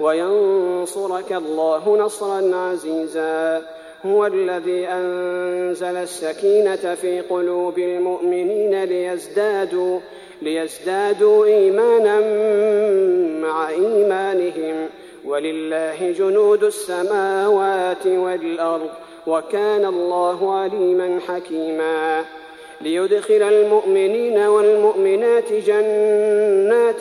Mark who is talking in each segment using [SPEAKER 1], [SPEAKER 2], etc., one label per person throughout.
[SPEAKER 1] وينصرك الله نصرا عزيزا هو الذي أنزل السكينة في قلوب المؤمنين ليزدادوا ليزدادوا إيمانا مع إيمانهم ولله جنود السماوات والأرض وكان الله عليما حكيما ليدخل المؤمنين والمؤمنات جنات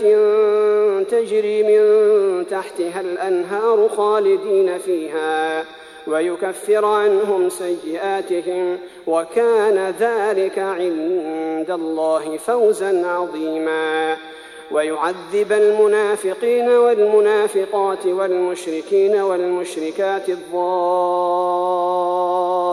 [SPEAKER 1] تجري من تحتها الأنهار خالدين فيها ويكفر عنهم سيئاتهم وكان ذلك عند الله فوزا عظيما ويعذب المنافقين والمنافقات والمشركين والمشركات الضالين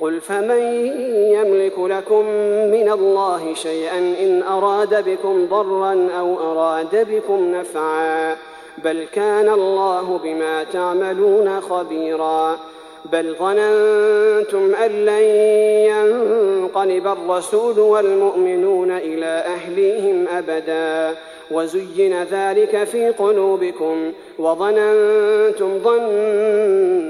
[SPEAKER 1] قل فمن يملك لكم من الله شيئا إن أراد بكم ضرا أو أراد بكم نفعا بل كان الله بما تعملون خبيرا بل ظننتم أن لن ينقلب الرسول والمؤمنون إلى أهليهم أبدا وزين ذلك في قلوبكم وظننتم ظنا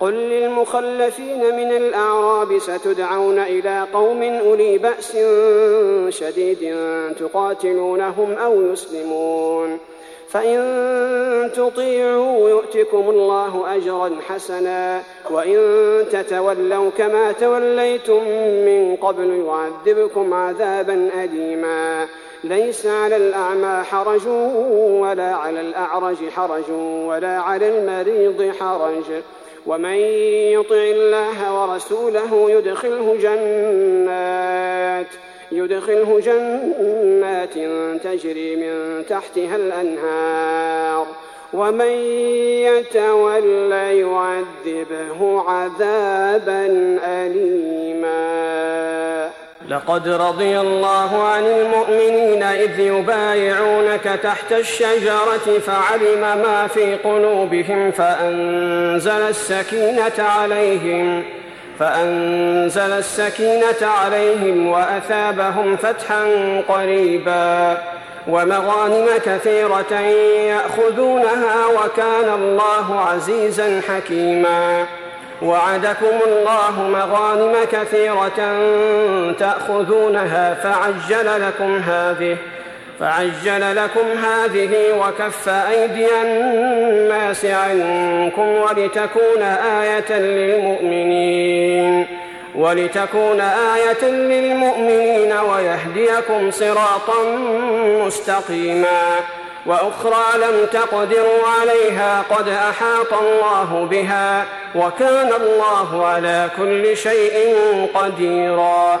[SPEAKER 1] قل للمخلفين من الأعراب ستدعون إلى قوم أولي بأس شديد تقاتلونهم أو يسلمون فإن تطيعوا يؤتكم الله أجرا حسنا وإن تتولوا كما توليتم من قبل يعذبكم عذابا أليما ليس على الأعمى حرج ولا على الأعرج حرج ولا على المريض حرج ومن يطع الله ورسوله يدخله جنات يدخله جنات تجري من تحتها الأنهار ومن يتولى يعذبه عذابا أليما لقد رضي الله عن المؤمنين إذ يبايعونك تحت الشجرة فعلم ما في قلوبهم فأنزل السكينة عليهم فأنزل السكينة عليهم وأثابهم فتحا قريبا ومغانم كثيرة يأخذونها وكان الله عزيزا حكيما وعدكم الله مغانم كثيرة تأخذونها فعجل لكم هذه فعجل لكم هذه وكف أيدي الناس عنكم ولتكون آية للمؤمنين ولتكون آية للمؤمنين ويهديكم صراطا مستقيما وأخرى لم تقدروا عليها قد أحاط الله بها وكان الله على كل شيء قديرا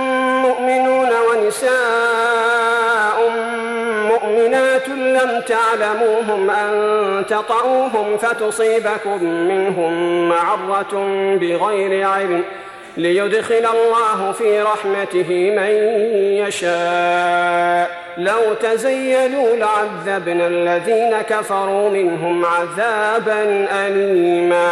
[SPEAKER 1] مؤمنون ونساء مؤمنات لم تعلموهم أن تطعوهم فتصيبكم منهم معرة بغير علم ليدخل الله في رحمته من يشاء لو تزينوا لعذبنا الذين كفروا منهم عذابا أليماً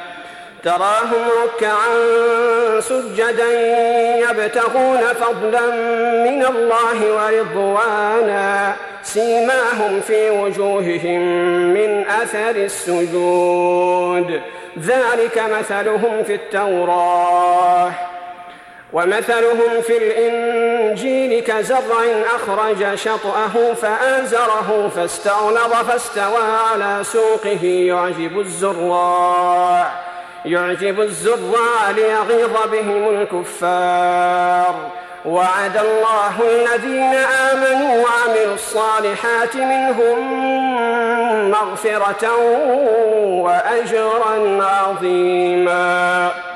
[SPEAKER 1] تراهم ركعا سجدا يبتغون فضلا من الله ورضوانا سيماهم في وجوههم من أثر السجود ذلك مثلهم في التوراة ومثلهم في الإنجيل كزرع أخرج شطأه فآزره فاستغلظ فاستوى على سوقه يعجب الزراع يعجب الزرع ليغيظ بهم الكفار وعد الله الذين آمنوا وعملوا الصالحات منهم مغفرة وأجرا عظيماً